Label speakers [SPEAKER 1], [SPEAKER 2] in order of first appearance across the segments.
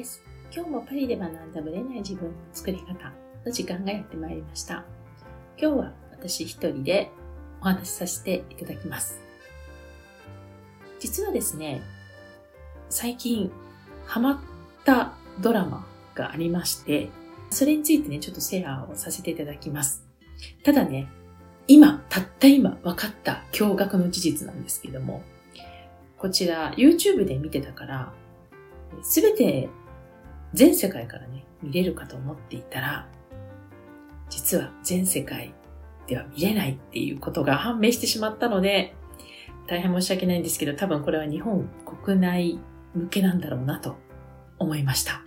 [SPEAKER 1] です。今日もパリで学んだブレない自分の作り方の時間がやってまいりました。今日は私一人でお話しさせていただきます。実はですね、最近ハマったドラマがありまして、それについてね、ちょっとシェアをさせていただきます。ただね、今、たった今分かった驚愕の事実なんですけども、こちら YouTube で見てたから、すべて全世界からね、見れるかと思っていたら、実は全世界では見れないっていうことが判明してしまったので、大変申し訳ないんですけど、多分これは日本国内向けなんだろうなと思いました。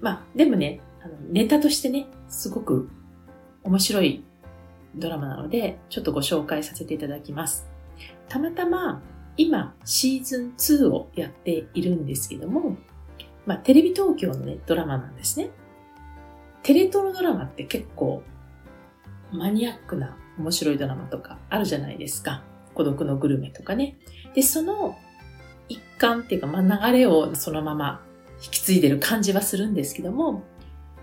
[SPEAKER 1] まあ、でもね、あのネタとしてね、すごく面白いドラマなので、ちょっとご紹介させていただきます。たまたま今シーズン2をやっているんですけども、まあ、テレビ東京のね、ドラマなんですね。テレ東のドラマって結構マニアックな面白いドラマとかあるじゃないですか。孤独のグルメとかね。で、その一環っていうか、まあ、流れをそのまま引き継いでる感じはするんですけども、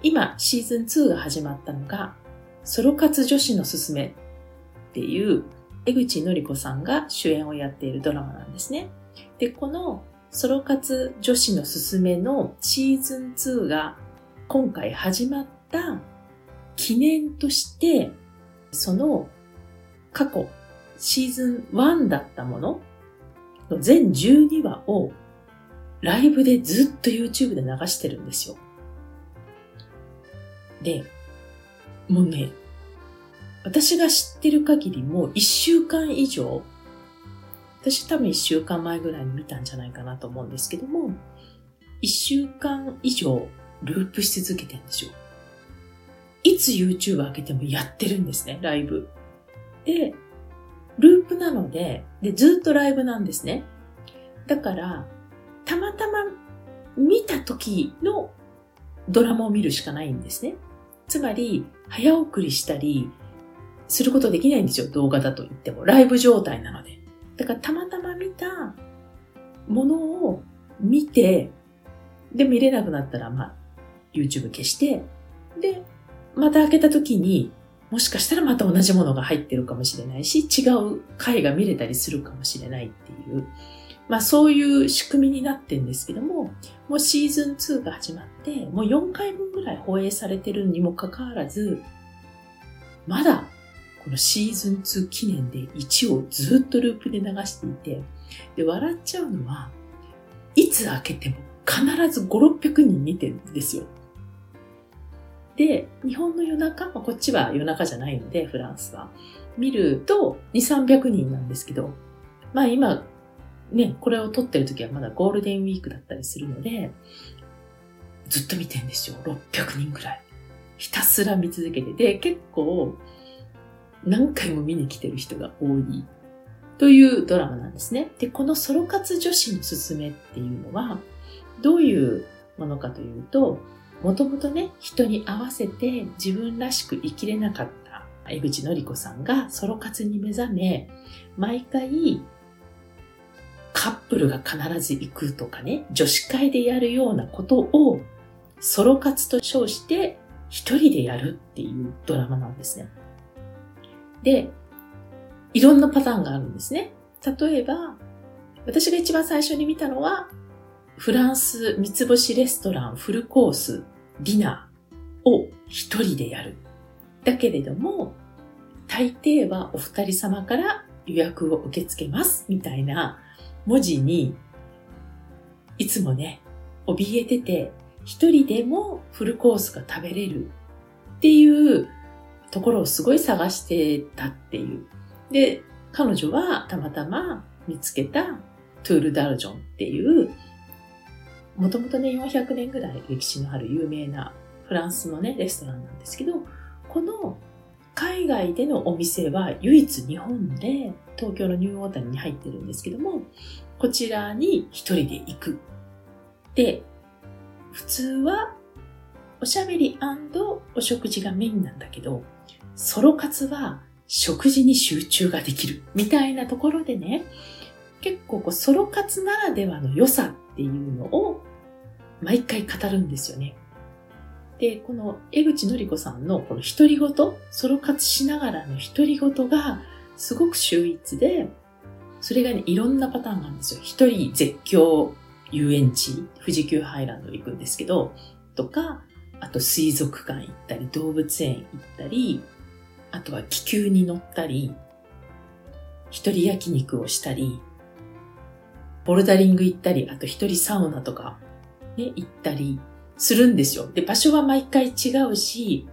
[SPEAKER 1] 今シーズン2が始まったのが、ソロ活女子のすすめっていう江口のり子さんが主演をやっているドラマなんですね。で、このソロ活女子のすすめのシーズン2が今回始まった記念として、その過去シーズン1だったものの全12話をライブでずっと YouTube で流してるんですよ。で、もうね、私が知ってる限りもう1週間以上私多分1週間前ぐらいに見たんじゃないかなと思うんですけども、1週間以上ループし続けてるんですよ。いつ YouTube 開けてもやってるんですね、ライブ。で、ループなので、で、ずっとライブなんですね。だから、たまたま見た時のドラマを見るしかないんですね。つまり、早送りしたりすることできないんですよ、動画だと言っても。ライブ状態なので。だからたまたま見たものを見て、で、見れなくなったら、まあ、YouTube 消して、で、また開けた時に、もしかしたらまた同じものが入ってるかもしれないし、違う回が見れたりするかもしれないっていう、まあそういう仕組みになってんですけども、もうシーズン2が始まって、もう4回分ぐらい放映されてるにもかかわらず、まだこのシーズン2記念で1をずっとループで流していて、で、笑っちゃうのは、いつ開けても必ず5、600人見てるんですよ。で、日本の夜中、まあ、こっちは夜中じゃないので、フランスは。見ると2、300人なんですけど、まあ今、ね、これを撮ってる時はまだゴールデンウィークだったりするので、ずっと見てんですよ。600人ぐらい。ひたすら見続けてて、結構、何回も見に来てる人が多いというドラマなんですね。で、このソロ活女子のすすめっていうのは、どういうものかというと、もともとね、人に合わせて自分らしく生きれなかった江口のり子さんがソロ活に目覚め、毎回カップルが必ず行くとかね、女子会でやるようなことをソロ活と称して一人でやるっていうドラマなんですね。で、いろんなパターンがあるんですね。例えば、私が一番最初に見たのは、フランス三つ星レストランフルコースディナーを一人でやる。だけれども、大抵はお二人様から予約を受け付けますみたいな文字に、いつもね、怯えてて、一人でもフルコースが食べれるっていうところをすごい探してたっていう。で、彼女はたまたま見つけたトゥール・ダルジョンっていう、もともとね、400年ぐらい歴史のある有名なフランスのね、レストランなんですけど、この海外でのお店は唯一日本で東京のニューオータニに入ってるんですけども、こちらに一人で行く。で、普通はおしゃべりお食事がメインなんだけど、ソロ活は食事に集中ができるみたいなところでね、結構こうソロ活ならではの良さっていうのを毎回語るんですよね。で、この江口のり子さんのこの独り言、ソロ活しながらの独り言がすごく秀逸で、それがね、いろんなパターンがあるんですよ。一人絶叫遊園地、富士急ハイランド行くんですけど、とか、あと水族館行ったり、動物園行ったり、あとは気球に乗ったり、一人焼肉をしたり、ボルダリング行ったり、あと一人サウナとか、ね、行ったりするんですよ。で、場所は毎回違うし、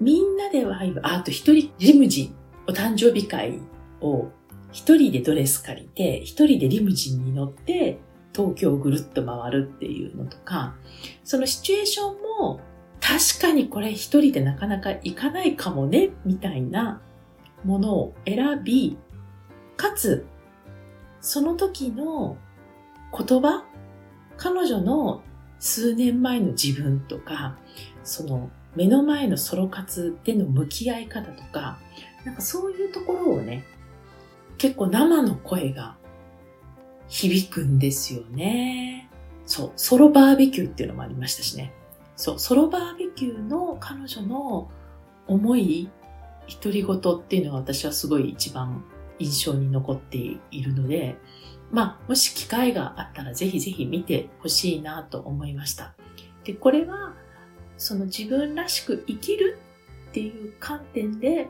[SPEAKER 1] みんなでワイブ、あ、あと一人リムジン、お誕生日会を一人でドレス借りて、一人でリムジンに乗って、東京をぐるっと回るっていうのとか、そのシチュエーションも確かにこれ一人でなかなか行かないかもね、みたいなものを選び、かつ、その時の言葉、彼女の数年前の自分とか、その目の前のソロ活での向き合い方とか、なんかそういうところをね、結構生の声が響くんですよね。そう、ソロバーベキューっていうのもありましたしね。そう、ソロバーベキューの彼女の思い、独り言っていうのが私はすごい一番印象に残っているので、まあ、もし機会があったらぜひぜひ見てほしいなと思いました。で、これは、その自分らしく生きるっていう観点で、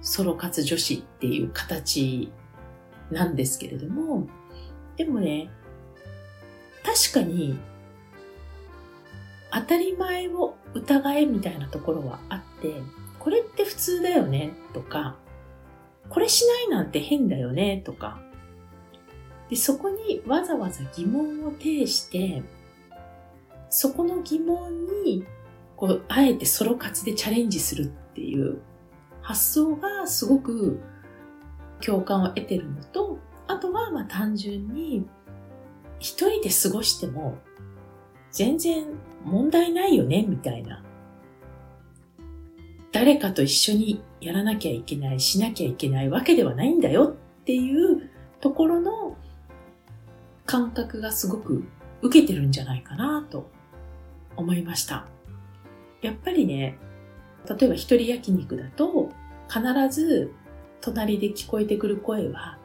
[SPEAKER 1] ソロ活女子っていう形なんですけれども、でもね、確かに、当たり前を疑えみたいなところはあって、これって普通だよねとか、これしないなんて変だよねとか、でそこにわざわざ疑問を呈して、そこの疑問に、こう、あえてソロ活でチャレンジするっていう発想がすごく共感を得てるのと、あとは、まあ単純に、一人で過ごしても、全然問題ないよね、みたいな。誰かと一緒にやらなきゃいけない、しなきゃいけないわけではないんだよっていうところの感覚がすごく受けてるんじゃないかなと思いました。やっぱりね、例えば一人焼肉だと必ず隣で聞こえてくる声は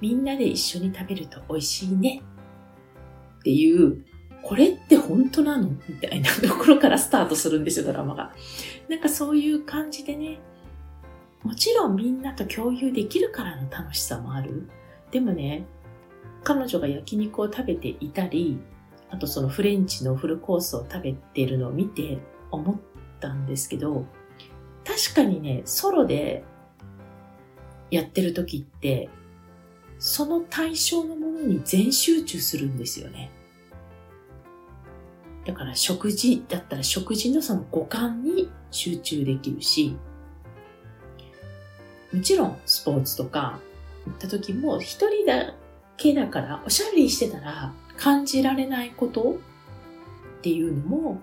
[SPEAKER 1] みんなで一緒に食べると美味しいねっていう、これって本当なの？みたいなところからスタートするんですよ、ドラマが。なんかそういう感じでね、もちろんみんなと共有できるからの楽しさもある。でもね、彼女が焼肉を食べていたり、あとそのフレンチのフルコースを食べてるのを見て思ったんですけど、確かにね、ソロでやってる時ってその対象のものに全集中するんですよね。だから食事だったら食事のその五感に集中できるし、もちろんスポーツとか行った時も一人だけだからおしゃべりしてたら感じられないことっていうのも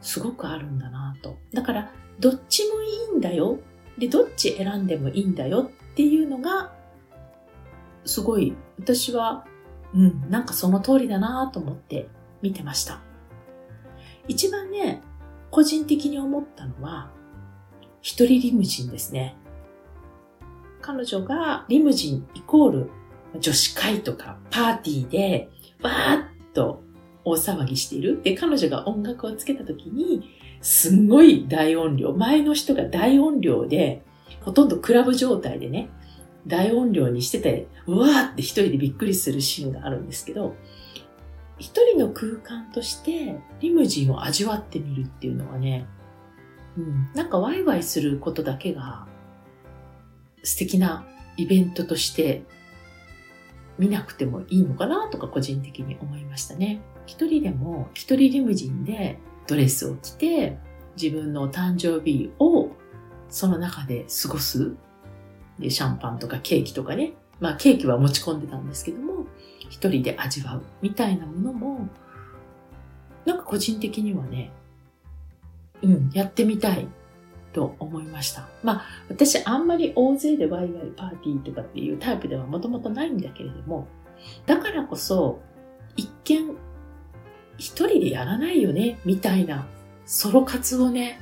[SPEAKER 1] すごくあるんだなと。だからどっちもいいんだよ。で、どっち選んでもいいんだよっていうのがすごい私は、うん、なんかその通りだなと思って見てました。一番ね、個人的に思ったのは、一人リムジンですね。彼女がリムジンイコール女子会とかパーティーでわーっと大騒ぎしている。で、彼女が音楽をつけた時に、すんごい大音量、前の人が大音量で、ほとんどクラブ状態でね、大音量にしてて、うわーって一人でびっくりするシーンがあるんですけど、一人の空間としてリムジンを味わってみるっていうのはね、うん、なんかワイワイすることだけが素敵なイベントとして見なくてもいいのかなとか個人的に思いましたね。一人でも一人リムジンでドレスを着て自分の誕生日をその中で過ごすで、シャンパンとかケーキとかね、まあケーキは持ち込んでたんですけども、一人で味わうみたいなものも、なんか個人的にはね、うん、やってみたいと思いました。まあ、私あんまり大勢でワイワイパーティーとかっていうタイプではもともとないんだけれども、だからこそ、一見一人でやらないよね、みたいなソロ活をね、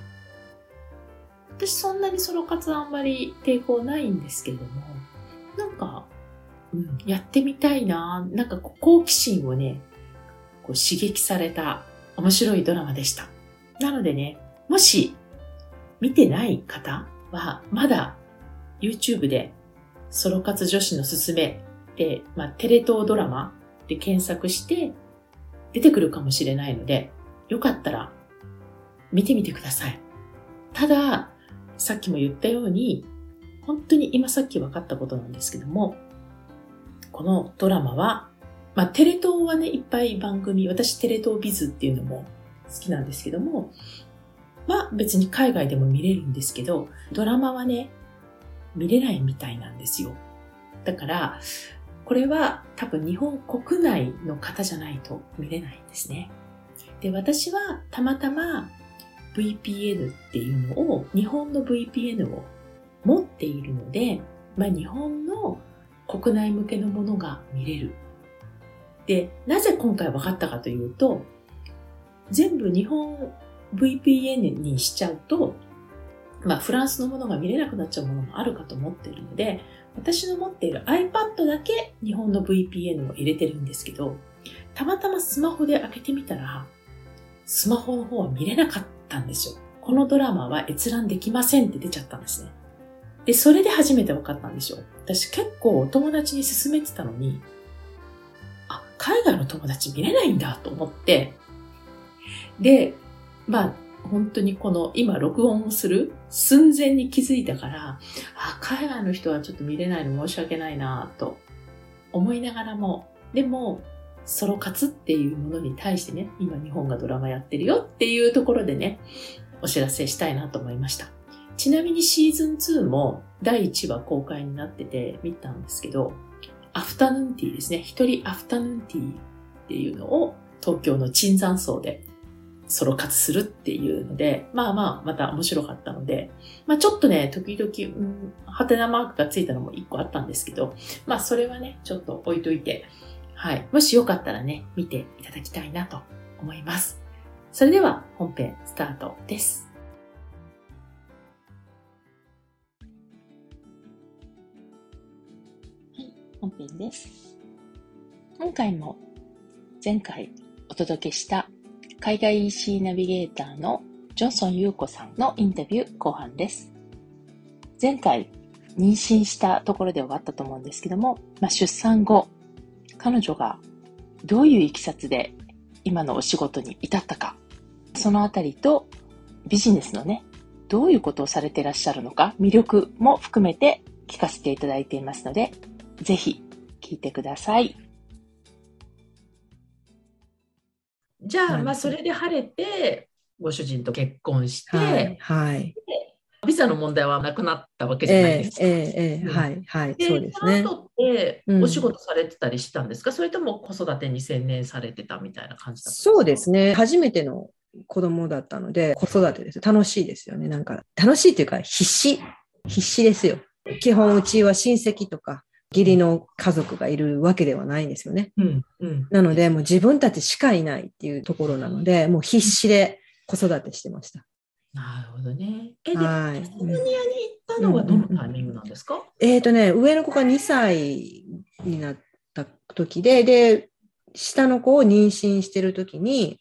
[SPEAKER 1] 私そんなにソロ活あんまり抵抗ないんですけれども、なんか、やってみたいな、なんか好奇心をね、こう刺激された面白いドラマでした。なのでね、もし見てない方は、まだ YouTube でソロ活女子のすすめで、まあ、テレ東ドラマで検索して出てくるかもしれないので、よかったら見てみてください。ただ、さっきも言ったように、本当に今さっき分かったことなんですけども、このドラマは、まあ、テレ東はね、いっぱい番組、私テレ東ビズっていうのも好きなんですけども、まあ別に海外でも見れるんですけど、ドラマはね、見れないみたいなんですよ。だから、これは多分日本国内の方じゃないと見れないんですね。で、私はたまたま VPN っていうのを、日本の VPN を持っているので、まあ、日本の国内向けのものが見れる。で、なぜ今回分かったかというと、全部日本 VPN にしちゃうと、まあ、フランスのものが見れなくなっちゃうものもあるかと思っているので、私の持っている iPad だけ日本の VPN を入れてるんですけど、たまたまスマホで開けてみたら、スマホの方は見れなかったんですよ。このドラマは閲覧できませんって出ちゃったんですね。で、それで初めて分かったんですよ。私結構お友達に勧めてたのに、あ、海外の友達見れないんだと思って、で、まあ、本当にこの今録音をする寸前に気づいたから、あ、海外の人はちょっと見れないの申し訳ないなと思いながらも、でも、ソロ活っていうものに対してね、今日本がドラマやってるよっていうところでね、お知らせしたいなと思いました。ちなみにシーズン2も第1話公開になってて見たんですけど、アフタヌーンティーですね。一人アフタヌーンティーっていうのを東京の椿山荘でソロ活するっていうので、まあまあ、また面白かったので、まあちょっとね、時々、うん、ハテナマークがついたのも一個あったんですけど、まあそれはね、ちょっと置いといて、はい。もしよかったらね、見ていただきたいなと思います。それでは本編スタートです。本編です。今回も前回お届けした海外 EC ナビゲーターのジョンソン優子さんのインタビュー後半です。前回、妊娠したところで終わったと思うんですけども、まあ、出産後、彼女がどういういきさつで今のお仕事に至ったか、そのあたりとビジネスのね、どういうことをされていらっしゃるのか、魅力も含めて聞かせていただいていますので、ぜひ聞いてください。じゃあ、まあ、それで晴れて、ご主人と結婚して、はい、はい、ビザの問題はなくなったわけじゃないですか。えー、えー、えー、はい、はい、そうですね。その後ってお仕事されてたりしたんですか、うん、それとも子育てに専念されてたみたいな感じだった
[SPEAKER 2] そうですね。初めての子供だったので、子育てです。楽しいですよね。なんか、楽しいというか、必死。必死ですよ。基本、うちは親戚とか、義理の家族がいるわけではないんですよね。うんうん、なので、もう自分たちしかいないっていうところなので、もう必死で子育てしてました。
[SPEAKER 1] なるほどね。え、で、はい、タスマニアに行ったのはどのタイミングなんですか、うんうん、
[SPEAKER 2] えっ、ー、とね、上の子が2歳になった時で、で、下の子を妊娠してる時に、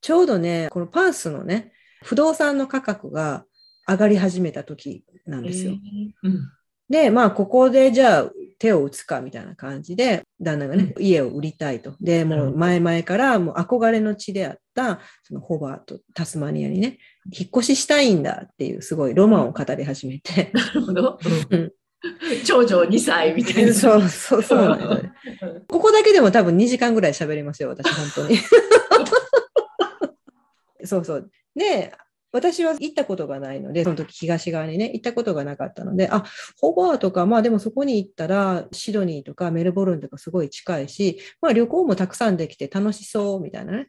[SPEAKER 2] ちょうどね、このパースのね、不動産の価格が上がり始めた時なんですよ。えーうん、で、まあ、ここでじゃあ手を打つかみたいな感じで、旦那がね、うん、家を売りたいと。で、もう前々からもう憧れの地であった、そのホバーとタスマニアにね、引っ越ししたいんだっていうすごいロマンを語り始めて。なるほど。
[SPEAKER 1] うん長女2歳みたいな。
[SPEAKER 2] そうそうそう。ここだけでも多分2時間ぐらい喋りますよ、私、本当に。そうそう。で、私は行ったことがないので、その時東側にね、行ったことがなかったので、あ、ホバーとか、まあでもそこに行ったら、シドニーとかメルボルンとかすごい近いし、まあ旅行もたくさんできて楽しそうみたいなね。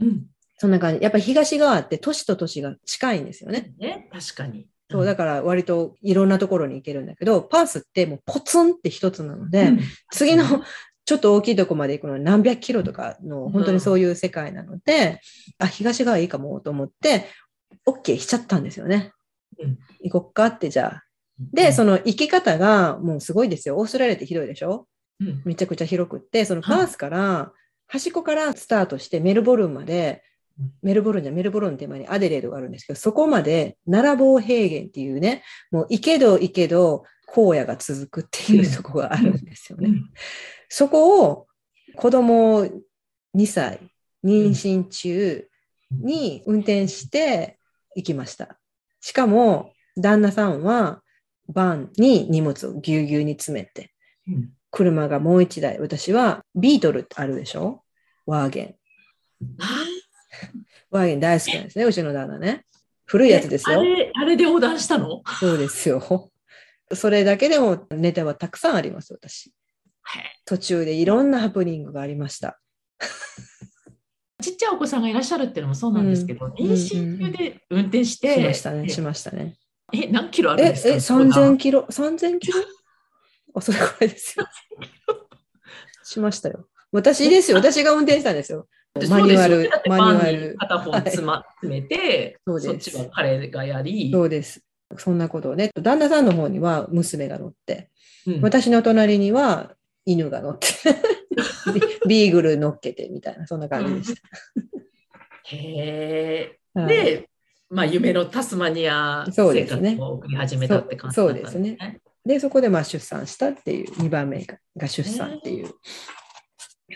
[SPEAKER 2] うん。そんな感じ。やっぱり東側って都市と都市が近いんですよね。
[SPEAKER 1] ね、確かに。
[SPEAKER 2] そう、だから割といろんなところに行けるんだけど、パースってもうポツンって一つなので、うん、次のちょっと大きいとこまで行くのに何百キロとかの本当にそういう世界なので、あ、東側いいかもと思って、OK しちゃったんですよね。
[SPEAKER 1] うん
[SPEAKER 2] 行こっかってじゃあ。で、その行き方がもうすごいですよ。オーストラリアって広いでしょ？
[SPEAKER 1] うん
[SPEAKER 2] めちゃくちゃ広くって、そのパースから、端っこからスタートしてメルボルンまで
[SPEAKER 1] うん、
[SPEAKER 2] メルボルンじゃメルボルンって前にアデレードがあるんですけど、そこまで奈良棒平原っていうね、もう行けど行けど荒野が続くっていうとこがあるんですよね。
[SPEAKER 1] うん
[SPEAKER 2] そこを子供2歳、妊娠中に運転して行きました。しかも、旦那さんはバンに荷物をぎゅうぎゅうに詰めて、
[SPEAKER 1] うん
[SPEAKER 2] 車がもう一台、私はビートルってあるでしょ？ワーゲン。
[SPEAKER 1] あ
[SPEAKER 2] ワーゲン大好きなんですね、うちの旦那ね。古いやつですよ
[SPEAKER 1] あ。れ、あれで横断したの？
[SPEAKER 2] そうですよ。それだけでもネタはたくさんあります、私。途中でいろんなハプニングがありました。
[SPEAKER 1] ちっちゃいお子さんがいらっしゃるっていうのもそうなんですけど、
[SPEAKER 2] うん
[SPEAKER 1] 妊娠中で運転して、
[SPEAKER 2] しましたね、
[SPEAKER 1] え
[SPEAKER 2] しましたね。
[SPEAKER 1] え、何キロあるん
[SPEAKER 2] え、
[SPEAKER 1] ですか
[SPEAKER 2] え、3000キロ ?3000 キロ？あ、それくらいですよ。しましたよ。私ですよ。私が運転したんですよ。マニュアル、マニュアル。
[SPEAKER 1] 片方詰ま詰めて、
[SPEAKER 2] そうです
[SPEAKER 1] そっちは彼がやり、
[SPEAKER 2] そうです。そんなことをね。旦那さんの方には娘が乗って、
[SPEAKER 1] うん
[SPEAKER 2] 私の隣には犬が乗って、ビ ビーグル乗っけてみたいな、そんな感じでし
[SPEAKER 1] へ
[SPEAKER 2] た。
[SPEAKER 1] ー
[SPEAKER 2] はい
[SPEAKER 1] で、まあ、夢のタスマニア生
[SPEAKER 2] そうですね
[SPEAKER 1] 活を送り始めたって感じだったんです
[SPEAKER 2] そうそう
[SPEAKER 1] ね。
[SPEAKER 2] で、そこでまあ出産したっていう、2番目が出産っていう、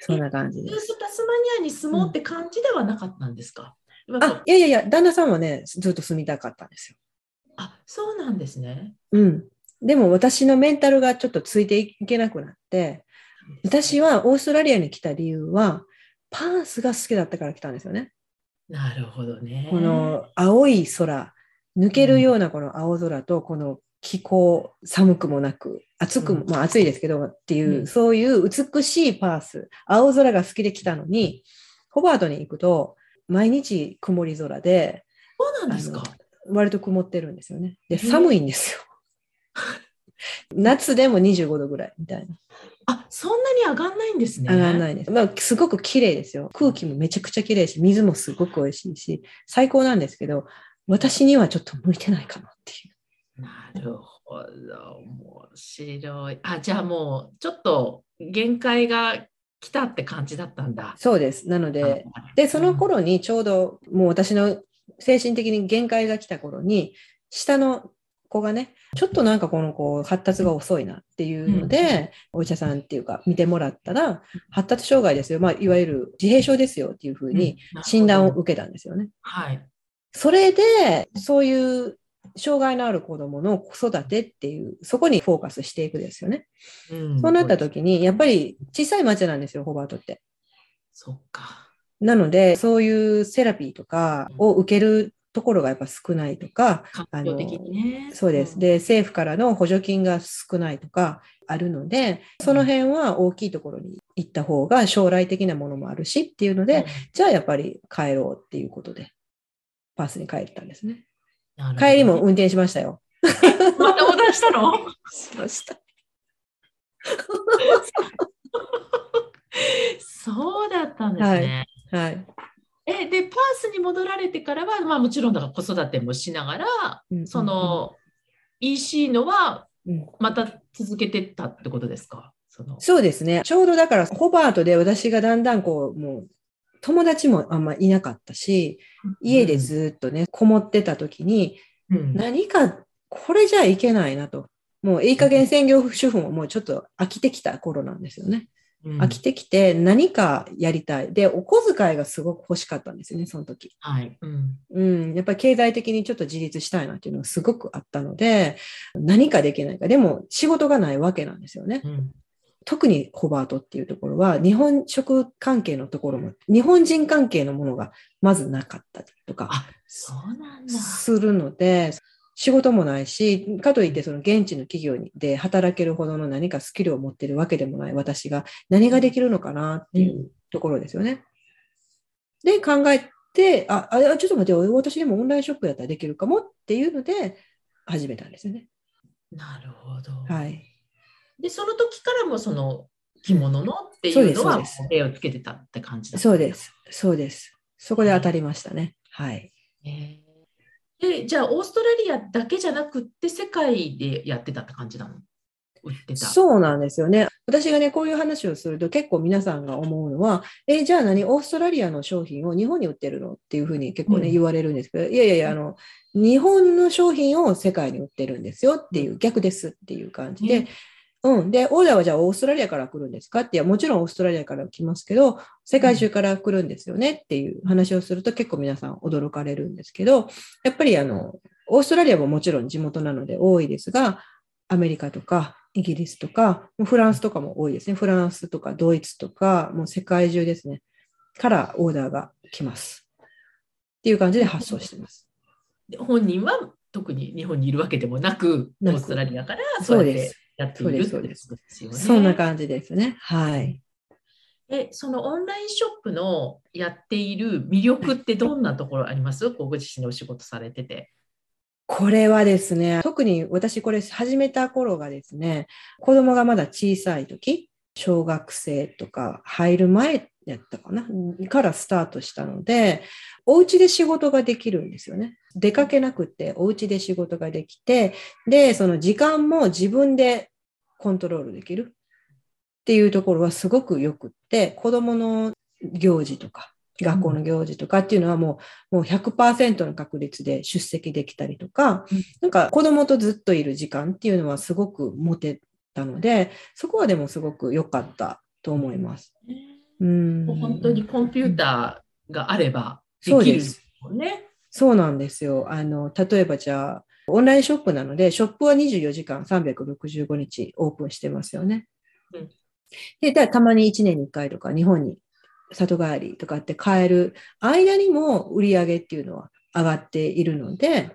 [SPEAKER 2] そんな感じです。
[SPEAKER 1] とタスマニアに住もうって感じではなかったんですか、
[SPEAKER 2] あ、いやいやいや、旦那さんはね、ずっと住みたかったんですよ。
[SPEAKER 1] あそうなんですね。
[SPEAKER 2] うん。でも私のメンタルがちょっとついていけなくなって、私はオーストラリアに来た理由は、パースが好きだったから来たんですよね。
[SPEAKER 1] なるほどね。
[SPEAKER 2] この青い空、抜けるようなこの青空と、この気候、寒くもなく、暑くも、
[SPEAKER 1] うん
[SPEAKER 2] まあ暑いですけどっていう、
[SPEAKER 1] うん
[SPEAKER 2] そういう美しいパース、青空が好きで来たのに、ホバートに行くと、毎日曇り空で、
[SPEAKER 1] そうなんですか？
[SPEAKER 2] 割と曇ってるんですよね。で、寒いんですよ。夏でも25度ぐらいみたいな。
[SPEAKER 1] あそんなに上がんないんですね。
[SPEAKER 2] 上がらないです。まあ、すごく綺麗ですよ。空気もめちゃくちゃ綺麗し、水もすごく美味しいし、最高なんですけど、私にはちょっと向いてないかなっていう。
[SPEAKER 1] なるほど、面白い。あ、じゃあもう、ちょっと限界が来たって感じだったんだ。
[SPEAKER 2] そうです。なので、で、その頃にちょうどもう私の精神的に限界が来た頃に、下の子がね、ちょっとなんかこの子発達が遅いなっていうので、お医者さんっていうか見てもらったら、発達障害ですよ。まあ、いわゆる自閉症ですよっていうふうに
[SPEAKER 1] うん
[SPEAKER 2] 診断を受けたんですよね。
[SPEAKER 1] はい。
[SPEAKER 2] それで、そういう障害のある子供の子育てっていう、そこにフォーカスしていくですよね。
[SPEAKER 1] うん
[SPEAKER 2] そうなった時に、やっぱり小さい町なんですよ、ホバートって。
[SPEAKER 1] そっか。
[SPEAKER 2] なので、そういうセラピーとかを受けるところがやっぱ少ないとか、
[SPEAKER 1] 環境的にね。
[SPEAKER 2] そうです。
[SPEAKER 1] ん
[SPEAKER 2] で、政府からの補助金が少ないとかあるので、その辺は大きいところに行った方が将来的なものもあるしっていうので、じゃあやっぱり帰ろうっていうことで、パースに帰ったんですね。
[SPEAKER 1] なるほど
[SPEAKER 2] 帰りも運転しましたよ。
[SPEAKER 1] また横断したの？
[SPEAKER 2] しました。
[SPEAKER 1] そうだったんですね。
[SPEAKER 2] はい。
[SPEAKER 1] えで、パースに戻られてからは、まあ、もちろんだから子育てもしながら、
[SPEAKER 2] うん
[SPEAKER 1] そ、の EC のは
[SPEAKER 2] うん
[SPEAKER 1] また続けてったってことですか？その
[SPEAKER 2] そうですね。ちょうどだから、ホバートで私がだんだんこう、もう、友達もあんまいなかったし、家でずっとね、こもってた時に、
[SPEAKER 1] うん
[SPEAKER 2] 何か、これじゃいけないなと。もういい加減専業主婦ももうちょっと飽きてきた頃なんですよね。
[SPEAKER 1] うん
[SPEAKER 2] 飽きてきて何かやりたい。で、お小遣いがすごく欲しかったんですよね、その時。
[SPEAKER 1] はい。うん
[SPEAKER 2] うん。やっぱり経済的にちょっと自立したいなっていうのがすごくあったので、何かできないか。でも仕事がないわけなんですよね。
[SPEAKER 1] うん
[SPEAKER 2] 特にホバートっていうところは、日本食関係のところも、日本人関係のものがまずなかったりとか
[SPEAKER 1] あそうなんだ。
[SPEAKER 2] するので、仕事もないし、かといってその現地の企業にで働けるほどの何かスキルを持ってるわけでもない私が何ができるのかなっていうところですよね。で、考えて、あ、あちょっと待ってよ、私でもオンラインショップやったらできるかもっていうので始めたんですよね。
[SPEAKER 1] なるほど。
[SPEAKER 2] はい。
[SPEAKER 1] で、その時からもその着物のっていうのは
[SPEAKER 2] そうですそうです
[SPEAKER 1] 目をつけてたって感じだった
[SPEAKER 2] そうです。そうです。そこで当たりましたね。はい。
[SPEAKER 1] へーでじゃあオーストラリアだけじゃなくって世界でやってたって感じなの？売ってた。
[SPEAKER 2] そうなんですよね。私がね、こういう話をすると結構皆さんが思うのは、え、じゃあ何、オーストラリアの商品を日本に売ってるのっていうふうに結構ね、
[SPEAKER 1] うん
[SPEAKER 2] 言われるんですけど、いやいやいや、あの、日本の商品を世界に売ってるんですよっていう、逆ですっていう感じで、うん。で、オーダーはじゃあオーストラリアから来るんですか？って、いや、もちろんオーストラリアから来ますけど、世界中から来るんですよねっていう話をすると結構皆さん驚かれるんですけど、やっぱりあの、オーストラリアももちろん地元なので多いですが、アメリカとかイギリスとか、フランスとかも多いですね。フランスとかドイツとか、もう世界中ですね。からオーダーが来ます。っていう感じで発送してます。
[SPEAKER 1] で本人は特に日本にいるわけでもなく、オ
[SPEAKER 2] なく
[SPEAKER 1] ーストラリアから
[SPEAKER 2] そ
[SPEAKER 1] そううやって
[SPEAKER 2] です。
[SPEAKER 1] やっている
[SPEAKER 2] そうで
[SPEAKER 1] ですすよね。
[SPEAKER 2] そんな感じですね。はい。
[SPEAKER 1] え、そのオンラインショップのやっている魅力ってどんなところあります？ご自身でお仕事されてて。
[SPEAKER 2] これはですね、特に私これ始めた頃がですね、子供がまだ小さい時、小学生とか入る前やったかな、からスタートしたので、お家で仕事ができるんですよね。出かけなくてお家で仕事ができて、で、その時間も自分でコントロールできるっていうところはすごくよくって、子供の行事とか、学校の行事とかっていうのはもうもう100%の確率で出席できたりとか、
[SPEAKER 1] うん
[SPEAKER 2] なんか子供とずっといる時間っていうのはすごく持てたので、そこはでもすごく良かったと思います。うん
[SPEAKER 1] 本当にコンピューターがあればできる。もんね。
[SPEAKER 2] そうなんですよ。あの、例えばじゃあ、オンラインショップなので、ショップは24時間365日オープンしてますよね。
[SPEAKER 1] うん
[SPEAKER 2] で、たまに1年に1回とか日本に里帰りとかって帰る間にも売り上げっていうのは上がっているので、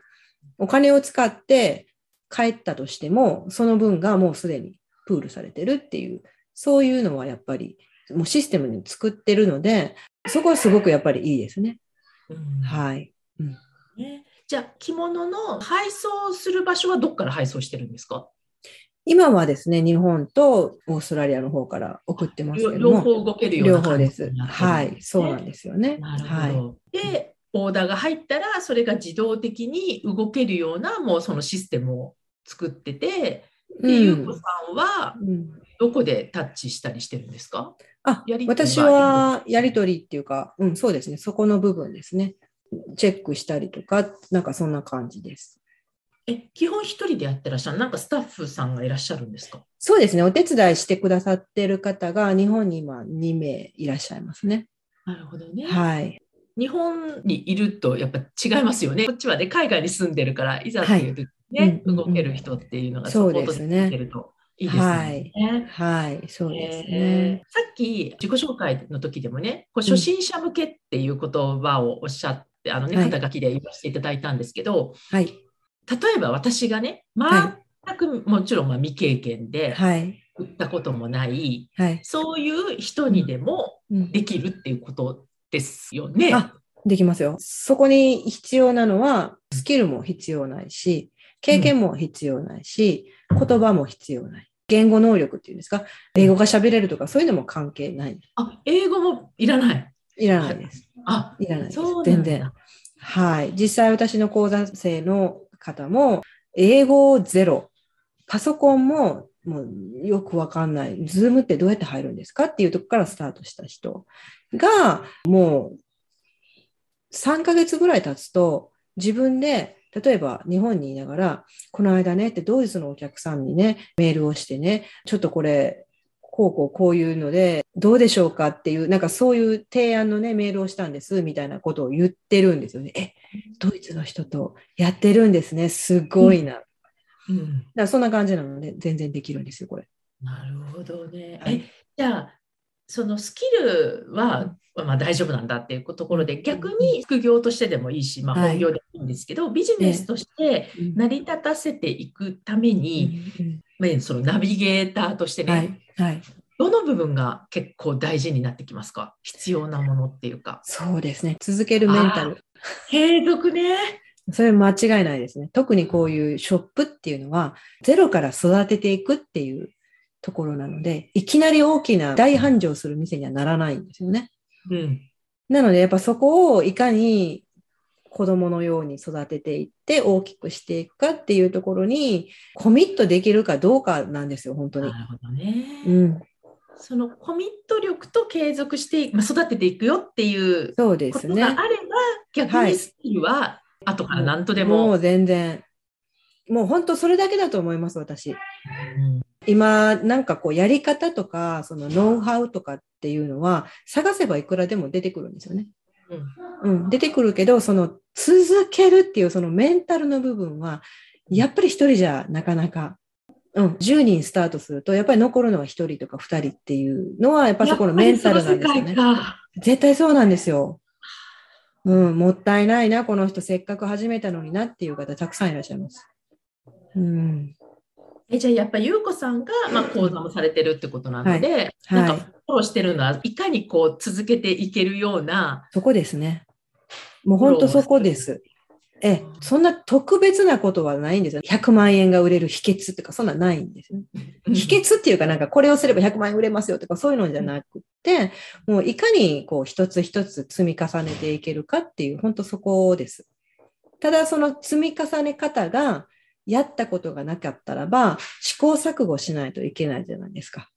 [SPEAKER 2] お金を使って帰ったとしても、その分がもうすでにプールされてるっていう、そういうのはやっぱりもうシステムに作ってるので、そこはすごくやっぱりいいですね。
[SPEAKER 1] うん
[SPEAKER 2] はい。
[SPEAKER 1] ねじゃあ着物の配送する場所はどこから配送してるんですか？
[SPEAKER 2] 今はですね、日本とオーストラリアの方から送ってます
[SPEAKER 1] 両
[SPEAKER 2] けども、
[SPEAKER 1] 両方動けるような
[SPEAKER 2] 両方です
[SPEAKER 1] 感じにな。ってるん
[SPEAKER 2] はい、
[SPEAKER 1] ですね
[SPEAKER 2] そうなんですよね。
[SPEAKER 1] なる
[SPEAKER 2] はい。
[SPEAKER 1] ほど。で、オーダーが入ったら、それが自動的に動けるような、もうそのシステムを作ってて、で、ゆうこさんは
[SPEAKER 2] うん
[SPEAKER 1] どこでタッチしたりしてるんですか？
[SPEAKER 2] あ
[SPEAKER 1] やり取り
[SPEAKER 2] 私はやりとりっていうか、うん、そうですね、そこの部分ですね。チェックしたりとか、なんかそんな感じです。
[SPEAKER 1] え、基本一人でやってらっしゃるなんかスタッフさんがいらっしゃるんですか？
[SPEAKER 2] そうですね、お手伝いしてくださってる方が日本に今2名いらっしゃいますね。
[SPEAKER 1] なるほどね。
[SPEAKER 2] はい。
[SPEAKER 1] 日本にいるとやっぱ違いますよね。こっちはね、海外に住んでるから、いざっていう時ね、
[SPEAKER 2] はいうんうんうん
[SPEAKER 1] 動ける人っていうのが
[SPEAKER 2] そう
[SPEAKER 1] サポート
[SPEAKER 2] ですね
[SPEAKER 1] できてるといいですね。
[SPEAKER 2] はい、そうです
[SPEAKER 1] え
[SPEAKER 2] ね。
[SPEAKER 1] ーさっき自己紹介の時でもね、こう初心者向けっていう言葉をおっしゃって、あのね、
[SPEAKER 2] はい
[SPEAKER 1] 肩書きで言わせていただいたんですけど、
[SPEAKER 2] はい、
[SPEAKER 1] 例えば私がね、
[SPEAKER 2] は
[SPEAKER 1] 全くもちろんまあ未経験で、
[SPEAKER 2] はい、
[SPEAKER 1] 売ったこともない、
[SPEAKER 2] はい。
[SPEAKER 1] そういう人にでも
[SPEAKER 2] うん
[SPEAKER 1] できるっていうことですよね。
[SPEAKER 2] あできますよ。そこに必要なのは、スキルも必要ないし、経験も必要ないし、言葉も必要ない。言語能力っていうんですか、英語が喋れるとか、そういうのも関係ない。
[SPEAKER 1] あ、英語もいらない。
[SPEAKER 2] いらないです。
[SPEAKER 1] あ、
[SPEAKER 2] いらないです全然。はい。実際私の講座生の方も、英語ゼロ。パソコンも、もうよくわかんない。ズームってどうやって入るんですかっていうところからスタートした人が、もう3ヶ月ぐらい経つと、自分で、例えば日本にいながら、この間ねってドイツのお客さんにね、メールをしてね、ちょっとこれ、こうこうこういうので、どうでしょうかっていう、なんかそういう提案のね、メールをしたんです、みたいなことを言ってるんですよね。え、ドイツの人とやってるんですね。すごいな。だか
[SPEAKER 1] うん、
[SPEAKER 2] らそんな感じなので、全然できるんですよ、これ。
[SPEAKER 1] なるほどね。
[SPEAKER 2] はい
[SPEAKER 1] え、じゃあ、そのスキルは、まあ、大丈夫なんだっていうところで、逆に副業としてでもいいし、まあ、
[SPEAKER 2] はい
[SPEAKER 1] 本業でもいいんですけど、ビジネスとして成り立たせていくために、まあそのナビゲーターとしてね、
[SPEAKER 2] はい。はい。
[SPEAKER 1] どの部分が結構大事になってきますか？必要なものっていうか。
[SPEAKER 2] そうですね。続けるメンタル。
[SPEAKER 1] 継続ね。
[SPEAKER 2] それ間違いないですね。特にこういうショップっていうのは、ゼロから育てていくっていうところなので、いきなり大きな大繁盛する店にはならないんですよね。
[SPEAKER 1] うん。
[SPEAKER 2] なので、やっぱそこをいかに子供のように育てていって大きくしていくかっていうところにコミットできるかどうかなんですよ、本当に。
[SPEAKER 1] なるほどね。
[SPEAKER 2] うん、
[SPEAKER 1] そのコミット力と継続して、まあ、育てていくよっていう
[SPEAKER 2] そうで
[SPEAKER 1] こと
[SPEAKER 2] すね。
[SPEAKER 1] があれば、逆
[SPEAKER 2] はい
[SPEAKER 1] にスキルは後から何とで
[SPEAKER 2] も
[SPEAKER 1] も。
[SPEAKER 2] う全然。もう本当それだけだと思います、私。
[SPEAKER 1] うん
[SPEAKER 2] 今、なんかこうやり方とか、そのノウハウとかっていうのは、探せばいくらでも出てくるんですよね。
[SPEAKER 1] うん。
[SPEAKER 2] うん、出てくるけど、その続けるっていうそのメンタルの部分は、やっぱり一人じゃなかなか、うん、10人スタートすると、やっぱり残るのは一人とか二人っていうのは、やっぱそこのメンタルなんですよね。絶対そうなんですよ。うん、もったいないな、この人せっかく始めたのになっていう方たくさんいらっしゃいます。うん、
[SPEAKER 1] えじゃあやっぱり優子さんが、まあ、講座もされてるってことなので、なんか
[SPEAKER 2] はい
[SPEAKER 1] フォローしてるのはいかにこう続けていけるような、
[SPEAKER 2] そこですね。もう本当そこです。ええ、そんな特別なことはないんですよ。100万円が売れる秘訣とか、そんなんないんですよ。秘訣っていうか、なんかこれをすれば100万円売れますよとか、そういうのじゃなくって、もういかにこう一つ一つ積み重ねていけるかっていう、本当そこです。ただその積み重ね方がやったことがなかったらば、試行錯誤しないといけないじゃないですか。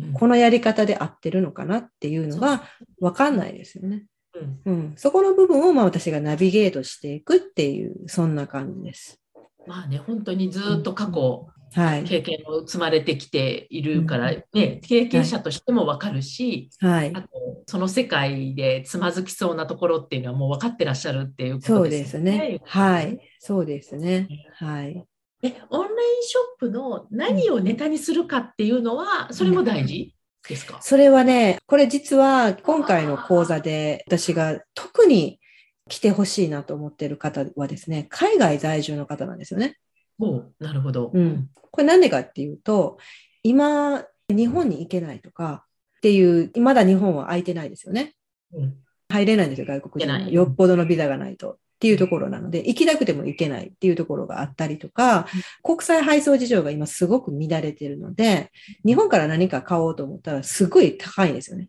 [SPEAKER 1] うん
[SPEAKER 2] このやり方で合ってるのかなっていうのがわかんないですよね。
[SPEAKER 1] うん
[SPEAKER 2] うん、そこの部分をまあ私がナビゲートしていくっていう、そんな感じです。
[SPEAKER 1] まあね、本当にずっと過去、
[SPEAKER 2] はい。
[SPEAKER 1] 経験を積まれてきているから、ね、経験者としても分かるし、
[SPEAKER 2] はい
[SPEAKER 1] あ。とその世界でつまずきそうなところっていうのはもう分かってらっしゃるっていうこ
[SPEAKER 2] そうです
[SPEAKER 1] とですよね。
[SPEAKER 2] ね。はい。そうですね。はい。
[SPEAKER 1] え、オンラインショップの何をネタにするかっていうのは、それも大事ですか、
[SPEAKER 2] それはね、これ実は今回の講座で私が特に来てほしいなと思っている方はですね、海外在住の方なんですよね。
[SPEAKER 1] もう、なるほど。
[SPEAKER 2] うん。これなんでかっていうと、今、日本に行けないとかっていう、まだ日本は空いてないですよね。
[SPEAKER 1] うん
[SPEAKER 2] 入れないんですよ、外国人よっぽどのビザがないと。っていうところなので、行きたくても行けないっていうところがあったりとか、国際配送事情が今すごく乱れているので、日本から何か買おうと思ったらすごい高いんですよね。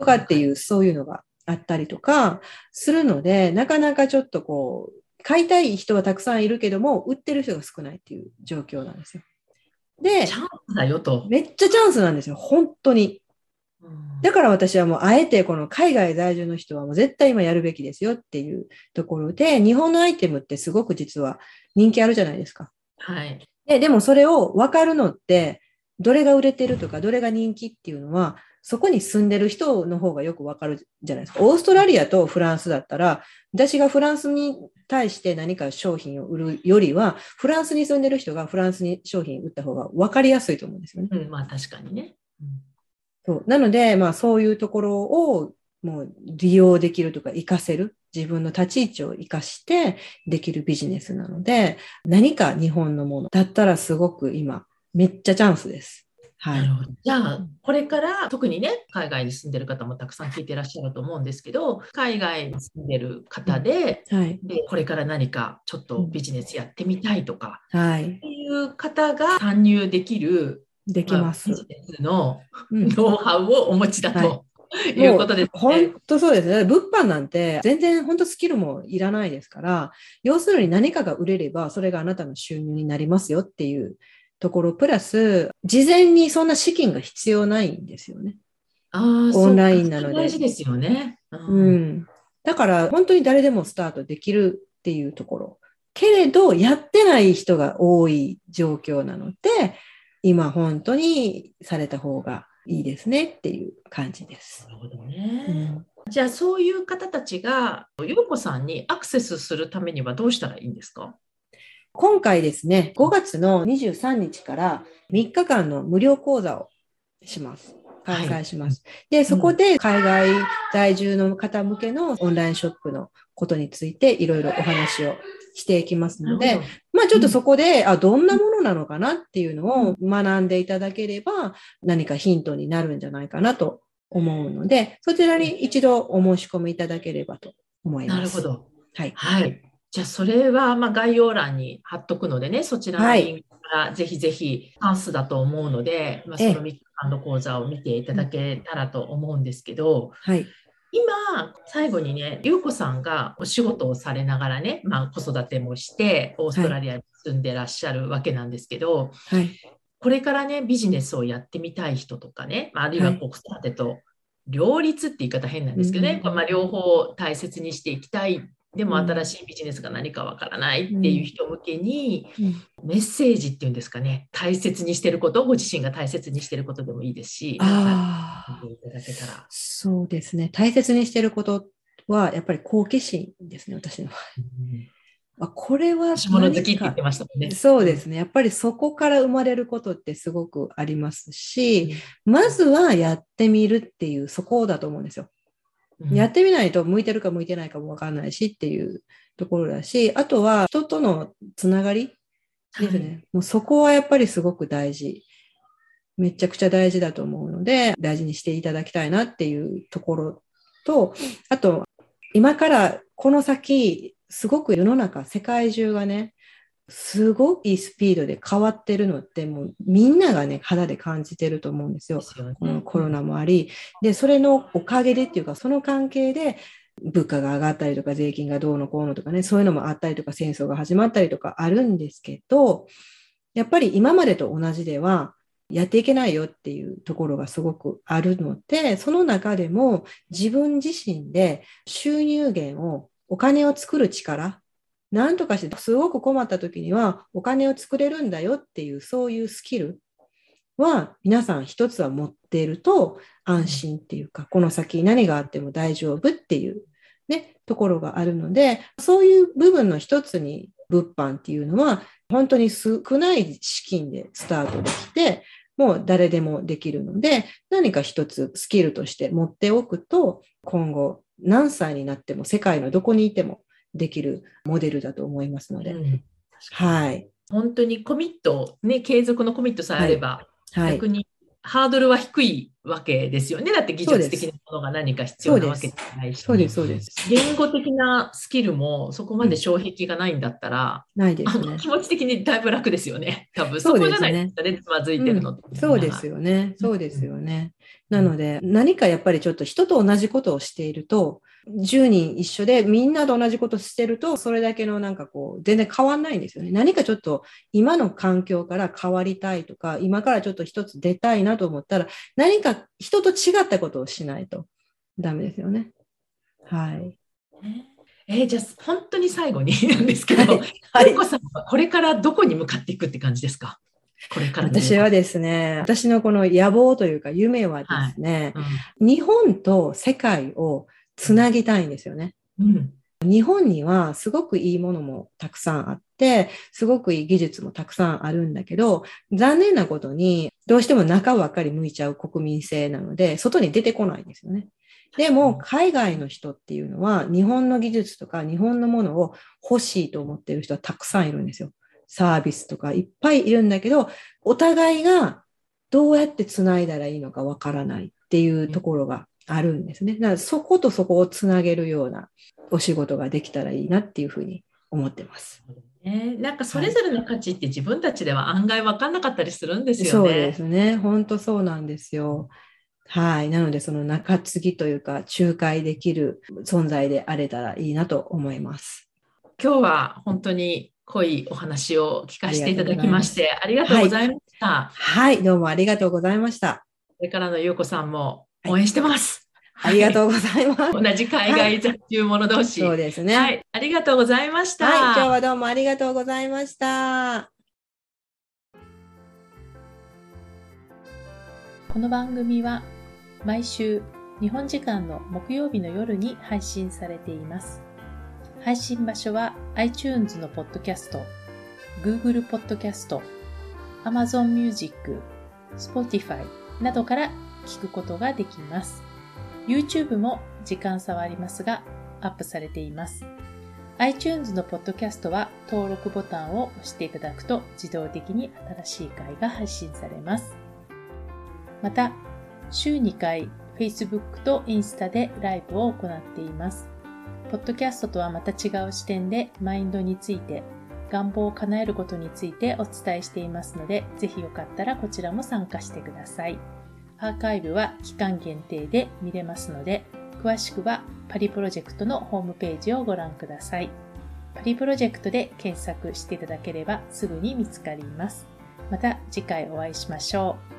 [SPEAKER 2] とかっていう、そういうのがあったりとかするので、なかなかちょっとこう、買いたい人はたくさんいるけども、売ってる人が少ないっていう状況なんですよ。で
[SPEAKER 1] チ、ャンスだよと。
[SPEAKER 2] めっちゃチャンスなんですよ、本当に。
[SPEAKER 1] うん
[SPEAKER 2] だから私はもうあえてこの海外在住の人はもう絶対今やるべきですよっていうところで、日本のアイテムってすごく実は人気あるじゃないですか。
[SPEAKER 1] はい。
[SPEAKER 2] ででもそれを分かるのって、どれが売れてるとか、どれが人気っていうのは、そこに住んでる人の方がよく分かるじゃないですか。オーストラリアとフランスだったら、私がフランスに対して何か商品を売るよりは、フランスに住んでる人がフランスに商品売った方が分かりやすいと思うんですよね。
[SPEAKER 1] うん、まあ確かにね。うん
[SPEAKER 2] そうなので、まあそういうところをもう利用できるとか活かせる。自分の立ち位置を活かしてできるビジネスなので、何か日本のものだったらすごく今、めっちゃチャンスです。はい。
[SPEAKER 1] じゃあ、これから特にね、海外に住んでる方もたくさん聞いてらっしゃると思うんですけど、海外に住んでる方で、
[SPEAKER 2] はい。
[SPEAKER 1] でこれから何かちょっとビジネスやってみたいとか、
[SPEAKER 2] はい。
[SPEAKER 1] っていう方が参入できる、
[SPEAKER 2] できます。
[SPEAKER 1] あビジネスの
[SPEAKER 2] うん
[SPEAKER 1] ノウハウをお持ちだと、いうことです
[SPEAKER 2] 本
[SPEAKER 1] ね。
[SPEAKER 2] 当そうですね。物販なんて全然本当スキルもいらないですから、要するに何かが売れればそれがあなたの収入になりますよっていうところプラス、事前にそんな資金が必要ないんですよね。
[SPEAKER 1] あー
[SPEAKER 2] オンラインなので
[SPEAKER 1] 大事ですよね。う
[SPEAKER 2] うんん。だから本当に誰でもスタートできるっていうところ。けれど、やってない人が多い状況なので、今本当にされた方がいいですねっていう感じです
[SPEAKER 1] な。るほど
[SPEAKER 2] う
[SPEAKER 1] ね。
[SPEAKER 2] ん
[SPEAKER 1] じゃあ、そういう方たちが、ゆうこさんにアクセスするためにはどうしたらいいんですか？
[SPEAKER 2] 今回ですね、5月の23日から3日間の無料講座をします。開催します。で、そこで海外在住の方向けのオンラインショップのことについていろいろお話をしていきますので、まあちょっとそこで、あ、どんなものなのかなっていうのを学んでいただければ何かヒントになるんじゃないかなと思うので、そちらに一度お申し込みいただければと思います。
[SPEAKER 1] なるほ。ど。
[SPEAKER 2] はい。
[SPEAKER 1] はい。じゃあ、それは、まあ、概要欄に貼っとくのでね、そちらのリンクからぜひぜひチャンスだと思うので、まあ、その3日間の講座を見ていただけたらと思うんですけど、
[SPEAKER 2] はい。
[SPEAKER 1] 今、最後にね、ゆうこさんがお仕事をされながらね、まあ、子育てもして、オーストラリアに住んでらっしゃるわけなんですけど、
[SPEAKER 2] はい。
[SPEAKER 1] これからね、ビジネスをやってみたい人とかね、まああるいは
[SPEAKER 2] はい
[SPEAKER 1] 子育てと両立って言い方変なんですけどね、
[SPEAKER 2] うん
[SPEAKER 1] まあ、両方大切にしていきたい、でも
[SPEAKER 2] うん
[SPEAKER 1] 新しいビジネスが何かわからないっていう人向けに、
[SPEAKER 2] うん
[SPEAKER 1] メッセージっていうんですかね、大切にしてること、ご自身が大切にしてることでもいいですし、
[SPEAKER 2] ああ。
[SPEAKER 1] 見ていただけたら。
[SPEAKER 2] そうですね。大切にしてることは、やっぱり好奇心ですね、私の場合。あこれは
[SPEAKER 1] 私物好きって言ってましたもんね。
[SPEAKER 2] そうですね。やっぱりそこから生まれることってすごくありますし、まずはやってみるっていう、そこだと思うんですよ。
[SPEAKER 1] うん
[SPEAKER 2] やってみないと向いてるか向いてないかもわからないしっていうところだし、あとは人とのつながりですね。もうそこはやっぱりすごく大事。めちゃくちゃ大事だと思うので、大事にしていただきたいなっていうところと、あと、今からこの先、すごく世の中、世界中がね、すごくいいスピードで変わってるのって、もうみんながね、肌で感じてると思うんですよ
[SPEAKER 1] で。すよね
[SPEAKER 2] このコロナもあり、で、それのおかげでっていうか、その関係で、物価が上がったりとか、税金がどうのこうのとかね、そういうのもあったりとか、戦争が始まったりとかあるんですけど、やっぱり今までと同じでは、やっていけないよっていうところがすごくあるので、その中でも自分自身で収入源を、お金を作る力、なんとかして、すごく困った時にはお金を作れるんだよっていう、そういうスキルは皆さん一つは持っていると安心っていうか、この先何があっても大丈夫っていうね、ところがあるので、そういう部分の一つに物販っていうのは本当に少ない資金でスタートできて、もう誰でもできるので、何か一つスキルとして持っておくと、今後何歳になっても世界のどこにいてもできるモデルだと思いますので、
[SPEAKER 1] うん
[SPEAKER 2] はい。
[SPEAKER 1] 本当にコミット、ね、継続のコミットさえあれば、
[SPEAKER 2] はい。
[SPEAKER 1] 逆にハードルは低いわけですよね。だって技術的なものが何か必要なわけじゃないし。
[SPEAKER 2] そうです、そうです。
[SPEAKER 1] 言語的なスキルもそこまで障壁がないんだったら、
[SPEAKER 2] ないですね。
[SPEAKER 1] 気持ち的にだいぶ楽ですよね。多分
[SPEAKER 2] そ
[SPEAKER 1] こじゃないですかね、つまずいてるの
[SPEAKER 2] うんそうですよね。そうですよね。なので、何かやっぱりちょっと人と同じことをしていると、10人一緒でみんなと同じことしてると、それだけのなんかこう、全然変わんないんですよね。何かちょっと今の環境から変わりたいとか、今からちょっと一つ出たいなと思ったら、何か人と違ったことをしないとダメですよね。はい。
[SPEAKER 1] えーじゃあ本当に最後に なんですけど、
[SPEAKER 2] はい
[SPEAKER 1] さんはこれからどこに向かっていくって感じですか？これからの
[SPEAKER 2] 私はですね、私のこの野望というか夢はですね、日本と世界をつなぎたいんですよね。
[SPEAKER 1] うんうん
[SPEAKER 2] 日本にはすごくいいものもたくさんあって、すごくいい技術もたくさんあるんだけど、残念なことに、どうしても中ばっかり向いちゃう国民性なので、外に出てこないんですよね。でも、海外の人っていうのは、日本の技術とか日本のものを欲しいと思っている人はたくさんいるんですよ。サービスとかいっぱいいるんだけど、お互いがどうやって繋いだらいいのかわからないっていうところがあるんですね。だからそことそこをつなげるようなお仕事ができたらいいなっていうふうに思ってます。
[SPEAKER 1] ね、なんかそれぞれの価値って自分たちでは案外分かんなかったりするんですよ
[SPEAKER 2] そう
[SPEAKER 1] ね。
[SPEAKER 2] ですね。本当そうなんですよ。はい。なので、その中継ぎというか、仲介できる存在であれたらいいなと思います。
[SPEAKER 1] 今日は本当に濃いお話を聞かせていただきまして、ありがとうございました。
[SPEAKER 2] はい。どうもありがとうございました。
[SPEAKER 1] これからの優子さんも応援してます。
[SPEAKER 2] ありがとうございます。
[SPEAKER 1] 同じ海外在住者同士。
[SPEAKER 2] そうですね。
[SPEAKER 1] はい、ありがとうございました。
[SPEAKER 2] はい。今日はどうもありがとうございました。
[SPEAKER 3] この番組は毎週日本時間の木曜日の夜に配信されています。配信場所は iTunes のポッドキャスト、Google ポッドキャスト、Amazon Music、Spotify などから聞くことができます。YouTube も時間差はありますがアップされています。iTunes のポッドキャストは登録ボタンを押していただくと自動的に新しい回が配信されます。また、週2回 Facebook とインスタでライブを行っています。ポッドキャストとはまた違う視点でマインドについて、願望を叶えることについてお伝えしていますので、ぜひよかったらこちらも参加してください。アーカイブは期間限定で見れますので、詳しくはパリプロジェクトのホームページをご覧ください。パリプロジェクトで検索していただければすぐに見つかります。また次回お会いしましょう。